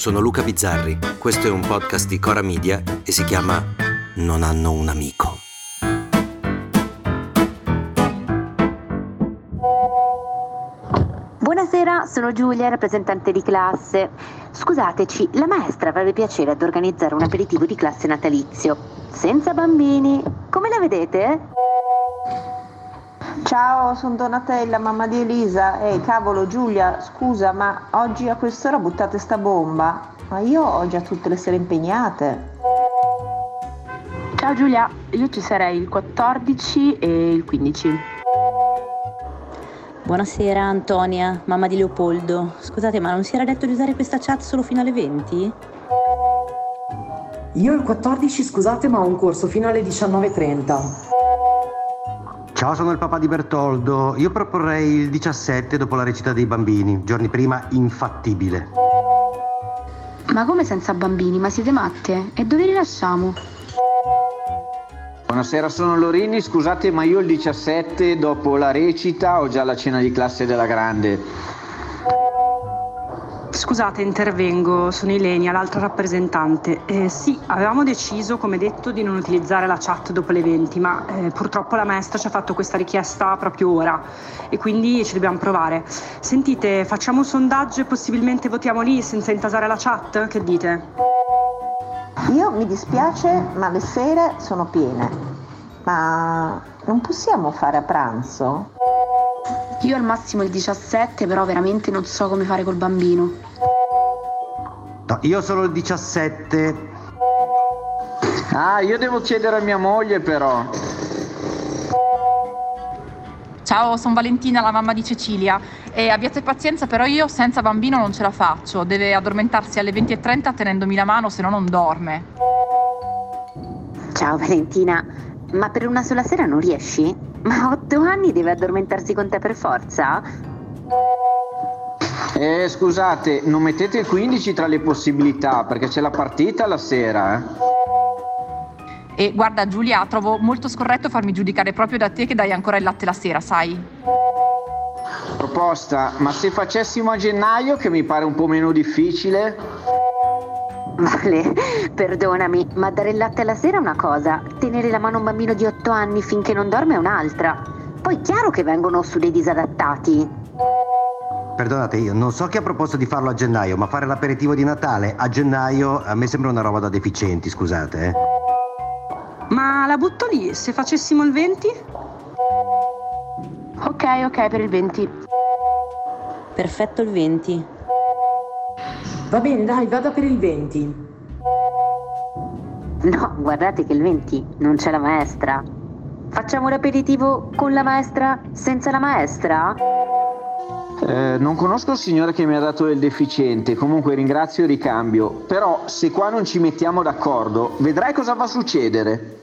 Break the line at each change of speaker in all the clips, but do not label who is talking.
sono Luca Bizzarri. Questo è un podcast di Cora Media e si chiama Non hanno un amico.
Buonasera, sono Giulia, rappresentante di classe. Scusateci, la maestra avrebbe piacere ad organizzare un aperitivo di classe natalizio. Senza bambini. Come la vedete?
Ciao, sono Donatella, mamma di Elisa. Ehi, cavolo, Giulia, scusa, ma oggi a quest'ora buttate sta bomba? Ma io ho già tutte le sere impegnate.
Ciao Giulia, io ci sarei il 14 e il 15.
Buonasera Antonia, mamma di Leopoldo. Scusate, ma non si era detto di usare questa chat solo fino alle 20?
Io il 14, scusate, ma ho un corso fino alle 19.30.
Ciao, sono il papà di Bertoldo. Io proporrei il 17 dopo la recita dei bambini. Giorni prima, infattibile.
Ma come senza bambini? Ma siete matte? E dove li lasciamo?
Buonasera, sono Lorini. Scusate, ma io il 17 dopo la recita ho già la cena di classe della grande.
Scusate, intervengo, sono Ilenia, l'altra rappresentante. Eh, sì, avevamo deciso, come detto, di non utilizzare la chat dopo le 20, ma eh, purtroppo la maestra ci ha fatto questa richiesta proprio ora e quindi ci dobbiamo provare. Sentite, facciamo un sondaggio e possibilmente votiamo lì senza intasare la chat? Che dite?
Io mi dispiace, ma le sere sono piene. Ma non possiamo fare a pranzo?
Io al massimo il 17, però veramente non so come fare col bambino.
No, io sono il 17.
Ah, io devo chiedere a mia moglie però.
Ciao, sono Valentina, la mamma di Cecilia. E abbiate pazienza, però io senza bambino non ce la faccio. Deve addormentarsi alle 20.30 tenendomi la mano, se no non dorme.
Ciao Valentina, ma per una sola sera non riesci? Ma a otto anni deve addormentarsi con te per forza?
Eh, scusate, non mettete il 15 tra le possibilità, perché c'è la partita la sera, eh.
E guarda Giulia, trovo molto scorretto farmi giudicare proprio da te che dai ancora il latte la sera, sai?
Proposta, ma se facessimo a gennaio, che mi pare un po' meno difficile?
Vale, perdonami, ma dare il latte alla sera è una cosa, tenere la mano a un bambino di 8 anni finché non dorme è un'altra. Poi chiaro che vengono su dei disadattati.
Perdonate, io non so chi ha proposto di farlo a gennaio, ma fare l'aperitivo di Natale a gennaio a me sembra una roba da deficienti, scusate. Eh.
Ma la butto lì, se facessimo il 20?
Ok, ok, per il 20.
Perfetto il 20.
Va bene, dai, vada per il 20.
No, guardate che il 20 non c'è la maestra. Facciamo l'aperitivo con la maestra senza la maestra?
Eh, non conosco il signore che mi ha dato il deficiente, comunque ringrazio il ricambio, però se qua non ci mettiamo d'accordo, vedrai cosa va a succedere.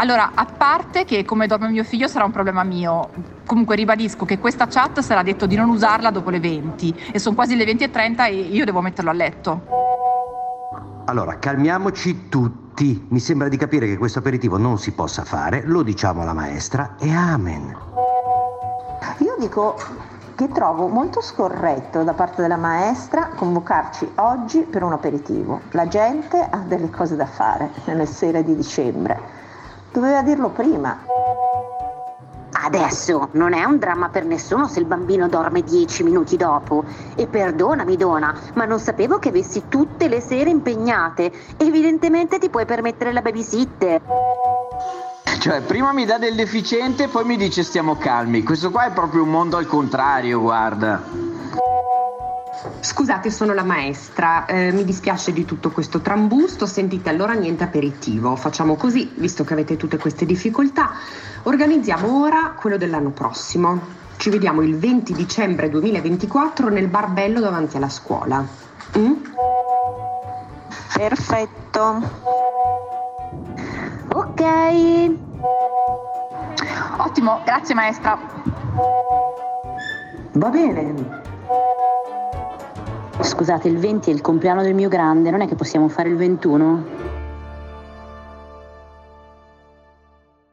Allora, a parte che come dorme mio figlio sarà un problema mio, comunque ribadisco che questa chat sarà detto di non usarla dopo le 20 e sono quasi le 20.30 e io devo metterlo a letto.
Allora, calmiamoci tutti. Mi sembra di capire che questo aperitivo non si possa fare, lo diciamo alla maestra e amen.
Io dico che trovo molto scorretto da parte della maestra convocarci oggi per un aperitivo. La gente ha delle cose da fare nelle sere di dicembre. Doveva dirlo prima.
Adesso non è un dramma per nessuno se il bambino dorme dieci minuti dopo. E perdonami, Dona, ma non sapevo che avessi tutte le sere impegnate. Evidentemente ti puoi permettere la babysitter.
Cioè, prima mi dà del deficiente, poi mi dice stiamo calmi. Questo qua è proprio un mondo al contrario, guarda.
Scusate, sono la maestra, eh, mi dispiace di tutto questo trambusto, sentite allora niente aperitivo, facciamo così, visto che avete tutte queste difficoltà, organizziamo ora quello dell'anno prossimo. Ci vediamo il 20 dicembre 2024 nel bar bello davanti alla scuola. Mm?
Perfetto.
Ok.
Ottimo, grazie maestra.
Va bene.
Scusate, il 20 è il compleanno del mio grande, non è che possiamo fare il 21?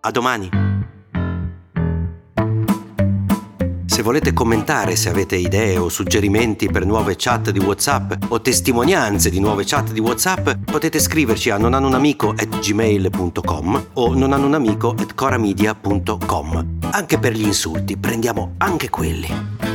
A domani. Se volete commentare, se avete idee o suggerimenti per nuove chat di WhatsApp o testimonianze di nuove chat di WhatsApp, potete scriverci a nonhanunamico@gmail.com o nonhanunamico@coramedia.com. Anche per gli insulti, prendiamo anche quelli.